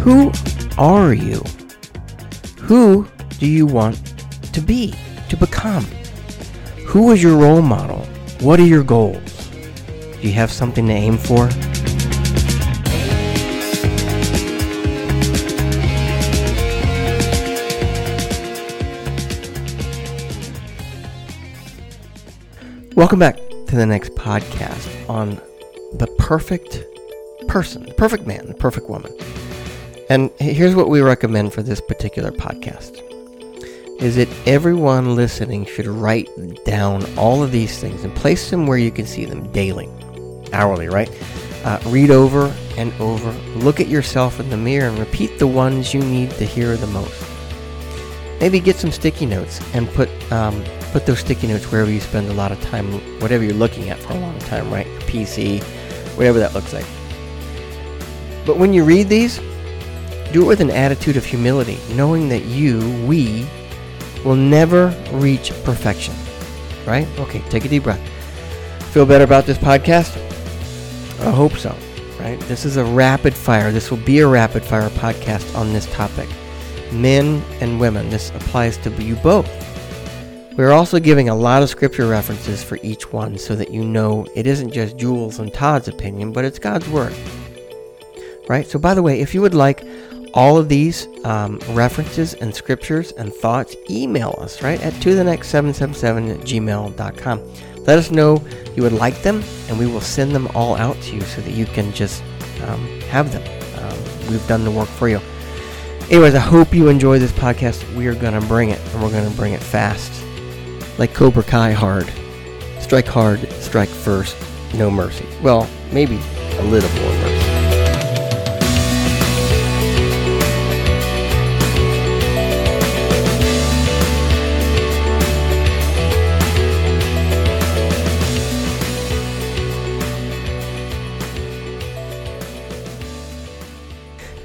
Who are you? Who do you want to be, to become? Who is your role model? What are your goals? Do you have something to aim for? Welcome back to the next podcast on the perfect person, the perfect man, the perfect woman. And here's what we recommend for this particular podcast is that everyone listening should write down all of these things and place them where you can see them daily, hourly, right? Uh, read over and over. Look at yourself in the mirror and repeat the ones you need to hear the most. Maybe get some sticky notes and put um, put those sticky notes wherever you spend a lot of time, whatever you're looking at for a long time, right? PC, whatever that looks like. But when you read these, do it with an attitude of humility, knowing that you, we, will never reach perfection. Right? Okay, take a deep breath. Feel better about this podcast? I hope so. Right? This is a rapid fire. This will be a rapid fire podcast on this topic. Men and women. This applies to you both. We're also giving a lot of scripture references for each one so that you know it isn't just Jules and Todd's opinion, but it's God's Word. Right? So, by the way, if you would like all of these um, references and scriptures and thoughts, email us, right, at to the next 777 at gmail.com. Let us know you would like them, and we will send them all out to you so that you can just um, have them. Um, we've done the work for you. Anyways, I hope you enjoy this podcast. We are going to bring it, and we're going to bring it fast. Like Cobra Kai hard. Strike hard, strike first, no mercy. Well, maybe a little more mercy.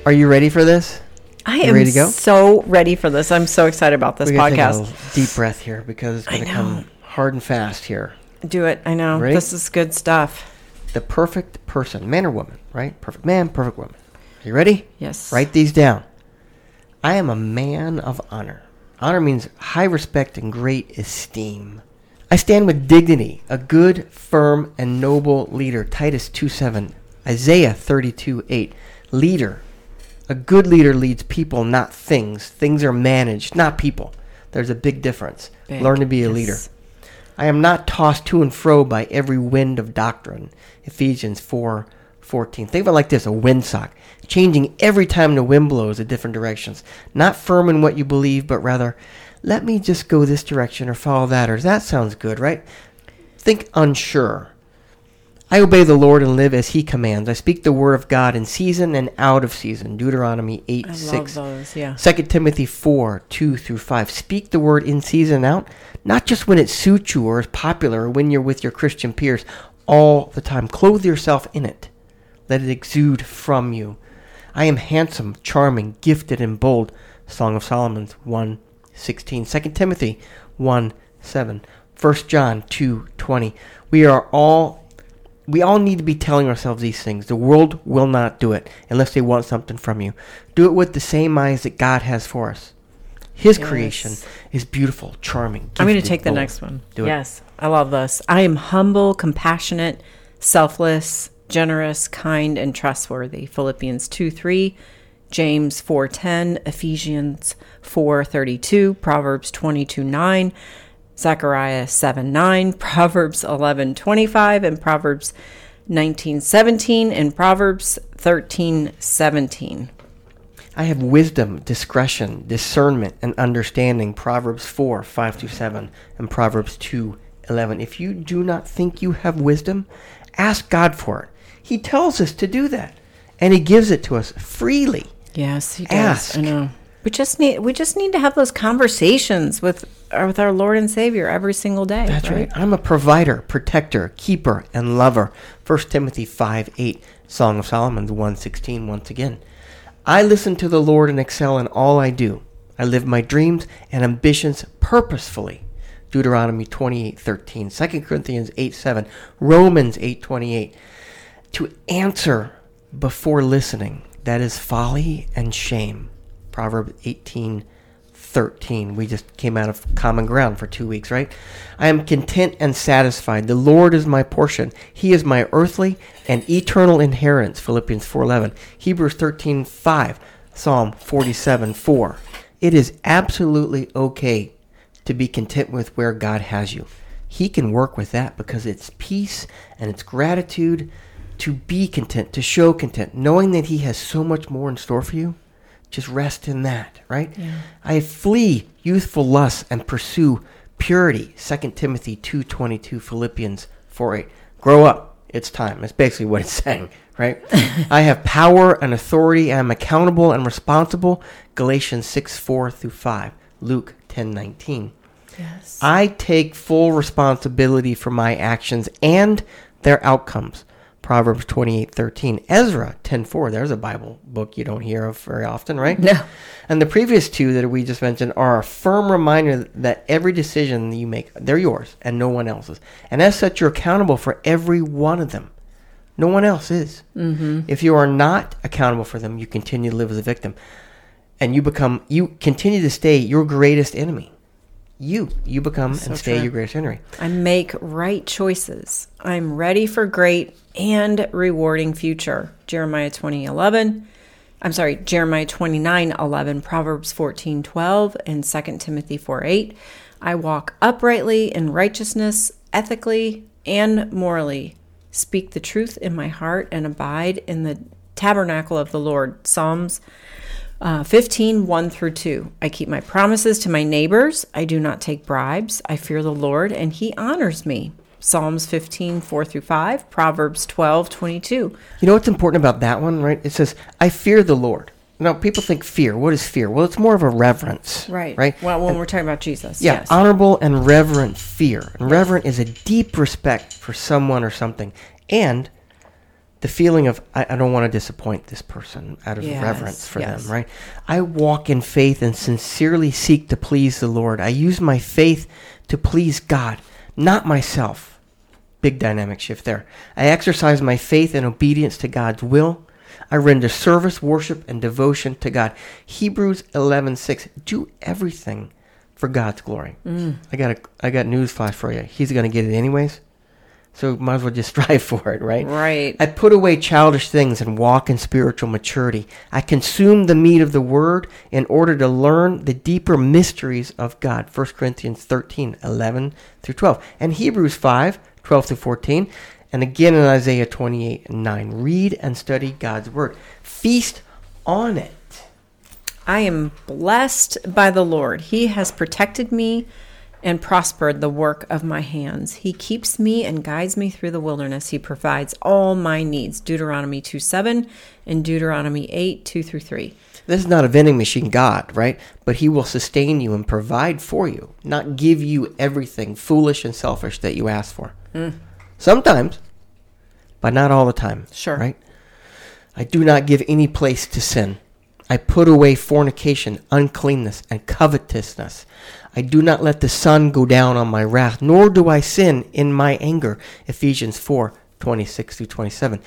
Are you ready for this? I am ready to go? so ready for this. I'm so excited about this podcast. Deep breath here because it's going to come hard and fast here. Do it. I know. Ready? This is good stuff. The perfect person, man or woman, right? Perfect man, perfect woman. Are you ready? Yes. Write these down. I am a man of honor. Honor means high respect and great esteem. I stand with dignity, a good, firm, and noble leader. Titus 2 7. Isaiah 32 8. Leader. A good leader leads people, not things. Things are managed, not people. There's a big difference. Big. Learn to be a Yes. leader. I am not tossed to and fro by every wind of doctrine. Ephesians 4 14. Think of it like this a windsock, changing every time the wind blows in different directions. Not firm in what you believe, but rather, let me just go this direction or follow that, or that sounds good, right? Think unsure. I obey the Lord and live as He commands. I speak the word of God in season and out of season. Deuteronomy 8 I 6. those. Yeah. 2 Timothy 4, 2 through 5. Speak the word in season and out, not just when it suits you or is popular or when you're with your Christian peers, all the time. Clothe yourself in it. Let it exude from you. I am handsome, charming, gifted, and bold. Song of Solomon 1, 16. 2 Timothy 1, 7. 1 John 2, 20. We are all we all need to be telling ourselves these things. The world will not do it unless they want something from you. Do it with the same eyes that God has for us. His Yes. creation is beautiful, charming. I'm going to take the bold. next one. Do it. yes. I love this. I am humble, compassionate, selfless, generous, kind, and trustworthy. Philippians 2 3. James 4:10, Ephesians 4:32, Proverbs 22 9, Zechariah 7 9, Proverbs 11 25, and Proverbs 19 17, and Proverbs 13 17. I have wisdom, discretion, discernment, and understanding. Proverbs 4, 5 through 7, and Proverbs 2, 11. If you do not think you have wisdom, ask God for it. He tells us to do that, and He gives it to us freely. Yes, he does. Ask. I know. We just need we just need to have those conversations with uh, with our Lord and Savior every single day. That's right. I'm a provider, protector, keeper, and lover. 1 Timothy 5 8, Song of Solomon 116, once again. I listen to the Lord and excel in all I do. I live my dreams and ambitions purposefully. Deuteronomy 28:13, 2 Corinthians 8 7, Romans 8:28. To answer before listening, that is folly and shame. Proverbs 18:13. We just came out of common ground for 2 weeks, right? I am content and satisfied. The Lord is my portion. He is my earthly and eternal inheritance. Philippians 4:11. Hebrews 13:5. Psalm 47:4. It is absolutely okay to be content with where God has you. He can work with that because it's peace and it's gratitude to be content, to show content, knowing that He has so much more in store for you. Just rest in that, right? Yeah. I flee youthful lusts and pursue purity. 2 Timothy 2:22, Philippians 4:8. Grow up. It's time. That's basically what it's saying, right? I have power and authority. I am accountable and responsible. Galatians 6, 4 through 5. Luke 10, 19. Yes. I take full responsibility for my actions and their outcomes. Proverbs 28, 13. Ezra 10, 4. There's a Bible book you don't hear of very often, right? No. And the previous two that we just mentioned are a firm reminder that every decision you make, they're yours and no one else's. And as such, you're accountable for every one of them. No one else is. Mm-hmm. If you are not accountable for them, you continue to live as a victim. And you become, you continue to stay your greatest enemy. You. You become So and stay true. your greatest enemy. I make right choices. I'm ready for great and rewarding future. Jeremiah 20, 11. I'm sorry, Jeremiah 29, 11, Proverbs 14, 12, and 2 Timothy 4, 8. I walk uprightly in righteousness, ethically, and morally. Speak the truth in my heart and abide in the tabernacle of the Lord. Psalms uh, 15, 1 through 2. I keep my promises to my neighbors. I do not take bribes. I fear the Lord, and he honors me. Psalms 15, 4 through 5. Proverbs 12, 22. You know what's important about that one, right? It says, I fear the Lord. Now, people think fear. What is fear? Well, it's more of a reverence. Right? Right. Well, when we're talking about Jesus. Yeah, yes. honorable and reverent fear. And reverent is a deep respect for someone or something. And the feeling of, I, I don't want to disappoint this person out of Yes, reverence for yes. them, right? I walk in faith and sincerely seek to please the Lord. I use my faith to please God, not myself. Big dynamic shift there. I exercise my faith and obedience to God's will. I render service, worship, and devotion to God. Hebrews 11:6. Do everything for God's glory. Mm. I got a I got news flash for you. He's going to get it anyways. So might as well just strive for it, right? Right. I put away childish things and walk in spiritual maturity. I consume the meat of the word in order to learn the deeper mysteries of God. 1 Corinthians 13, 11 through 12. And Hebrews 5, 12 through 14. And again in Isaiah 28 and 9. Read and study God's word. Feast on it. I am blessed by the Lord. He has protected me and prospered the work of my hands. He keeps me and guides me through the wilderness. He provides all my needs. Deuteronomy 2 7 and Deuteronomy 8 2 through 3. This is not a vending machine God, right? But He will sustain you and provide for you, not give you everything foolish and selfish that you ask for. Mm. Sometimes, but not all the time. Sure. Right? I do not give any place to sin. I put away fornication, uncleanness, and covetousness. I do not let the sun go down on my wrath, nor do I sin in my anger. Ephesians 4 26 through 27.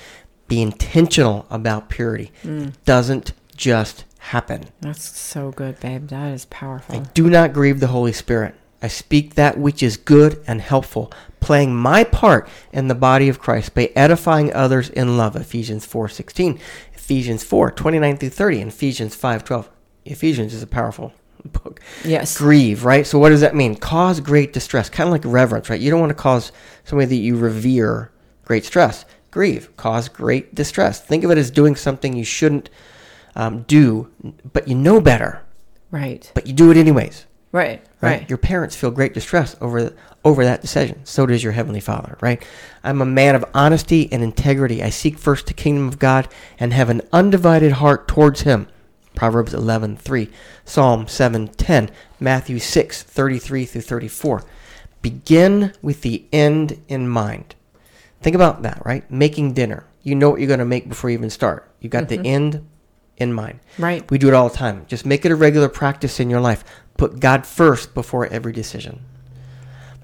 Be intentional about purity. Mm. Doesn't just happen. That's so good, babe. That is powerful. I do not grieve the Holy Spirit. I speak that which is good and helpful, playing my part in the body of Christ by edifying others in love. Ephesians 4:16, Ephesians 4:29 through 30, and Ephesians 5:12. Ephesians is a powerful book. Yes. Grieve, right? So what does that mean? Cause great distress, kind of like reverence, right? You don't want to cause somebody that you revere great stress. Grieve, cause great distress. Think of it as doing something you shouldn't um, do, but you know better, Right. but you do it anyways Right. right? Right. Your parents feel great distress over over that decision. So does your heavenly Father, right? I'm a man of honesty and integrity. I seek first the kingdom of God and have an undivided heart towards Him. Proverbs 11:3, Psalm 7:10, Matthew 6:33 through 34. Begin with the end in mind. Think about that, right? Making dinner. You know what you're going to make before you even start. You got the mm-hmm. end in mind. Right. We do it all the time. Just make it a regular practice in your life. Put God first before every decision.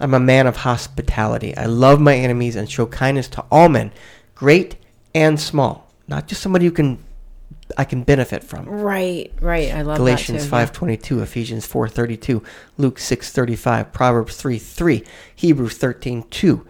I'm a man of hospitality. I love my enemies and show kindness to all men, great and small. Not just somebody who can I can benefit from. Right, right. I love Galatians five twenty two, Ephesians four thirty two, Luke six thirty five, Proverbs three three, Hebrews thirteen two.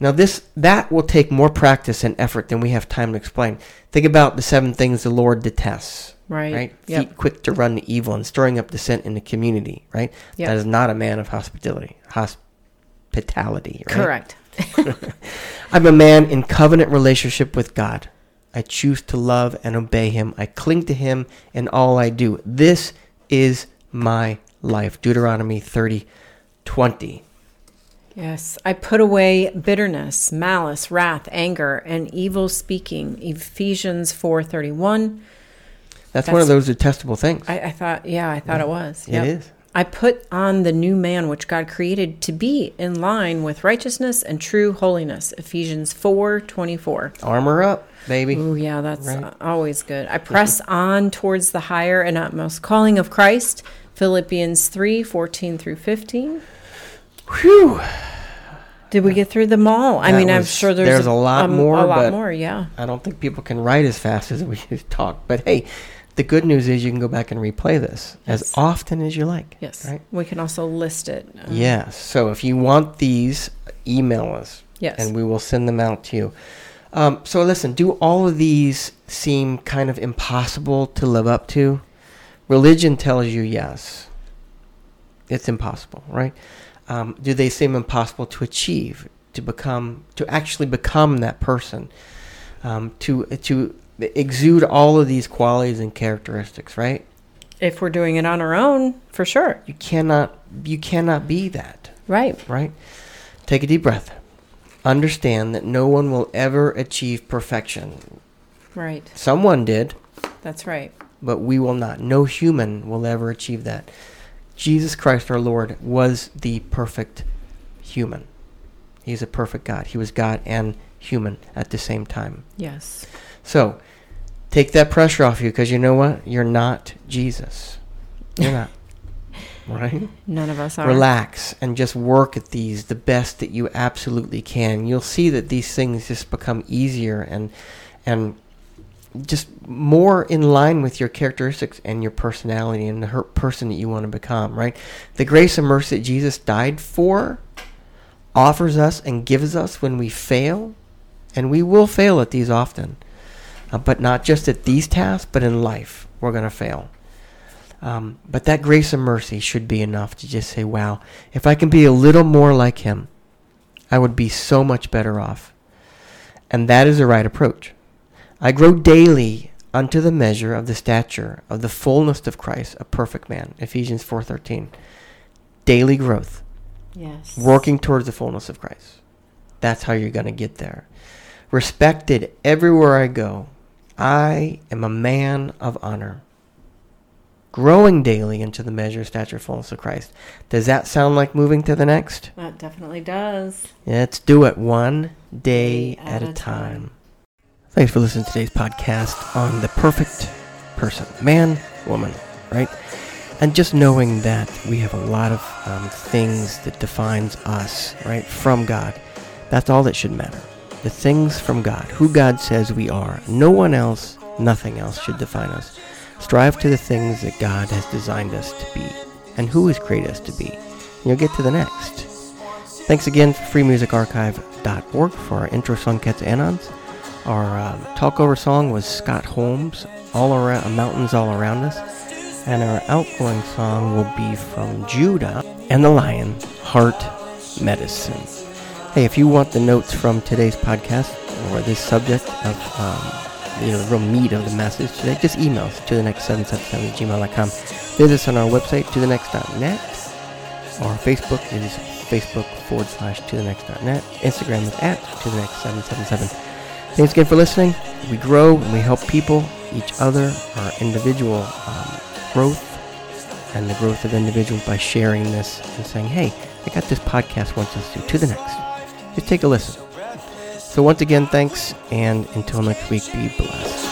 Now this that will take more practice and effort than we have time to explain. Think about the seven things the Lord detests. Right. Right? Yep. Feet quick to run the evil and stirring up dissent in the community, right? Yep. That is not a man of hospitality. Hospitality, right? Correct. I'm a man in covenant relationship with God. I choose to love and obey him. I cling to him in all I do. This is my life. Deuteronomy 30, 20. Yes, I put away bitterness, malice, wrath, anger, and evil speaking. Ephesians 4:31. That's, one of those detestable things. I, I thought, yeah, I thought it was. It Yep. is. I put on the new man which God created to be in line with righteousness and true holiness. Ephesians 4:24. Armor up, baby. Oh yeah, that's Right. always good. I press on towards the higher and utmost calling of Christ. Philippians 3:14 through 15. Whew. Did we get through them all? I That mean, I'm sure there's, there's a lot um, more, A lot more, yeah. I don't think people can write as fast as we talk. But hey, the good news is you can go back and replay this as often as you like. Yes. Right? We can also list it. um, Yes. So if you want these, email us. Yes. And we will send them out to you. Um, so listen, do all of these seem kind of impossible to live up to? Religion tells you yes. It's impossible, right? Um, do they seem impossible to achieve, to become, to actually become that person, um, to to exude all of these qualities and characteristics, right? If we're doing it on our own, for sure. You cannot, you cannot be that. Right. right? Take a deep breath. Understand that no one will ever achieve perfection. Right. Someone did, That's right. but we will not. No human will ever achieve that. Jesus Christ our Lord was the perfect human. He's a perfect God. He was God and human at the same time. Yes. So, take that pressure off you because you know what? You're not Jesus. You're not. right? None of us are. relax and just work at these the best that you absolutely can you'll see that these things just become easier and and just more in line with your characteristics and your personality and the her- person that you want to become right the grace and mercy that jesus died for offers us and gives us when we fail and we will fail at these often uh, but not just at these tasks but in life we're going to fail um, but that grace and mercy should be enough to just say, wow, if I can be a little more like him, I would be so much better off. And that is the right approach. I grow daily unto the measure of the stature of the fullness of Christ, a perfect man. Ephesians 4:13. Daily growth, Yes. working towards the fullness of Christ. That's how you're going to get there. Respected everywhere I go. I am a man of honor growing daily into the measure, stature, fullness of Christ. Does that sound like moving to the next? That definitely does. Let's do it one day at, a time. Thanks for listening to today's podcast on the perfect person, man, woman, right? And just knowing that we have a lot of um, things that defines us, right, from God. That's all that should matter. The things from God, who God says we are. No one else, nothing else should define us. Strive to the things that God has designed us to be and who He's created us to be. And you'll get to the next. Thanks again for freemusicarchive.org for our intro song, Cats Anons. Our um, talkover song was Scott Holmes, All Around Mountains All Around Us. And our outgoing song will be from Judah and the Lion, Heart Medicine. Hey, if you want the notes from today's podcast or this subject of um, you know, the real meat of the message today, just email us to the next 777 gmail.com. Visit us on our website, to the next.net. Our Facebook is Facebook forward slash to the next.net. Instagram is at to the next 777. Thanks again for listening. We grow and we help people, each other, our individual um, growth, and the growth of individuals by sharing this and saying, hey, I got this podcast wants us to to the next. Just take a listen. So once again, thanks, and until next week, be blessed.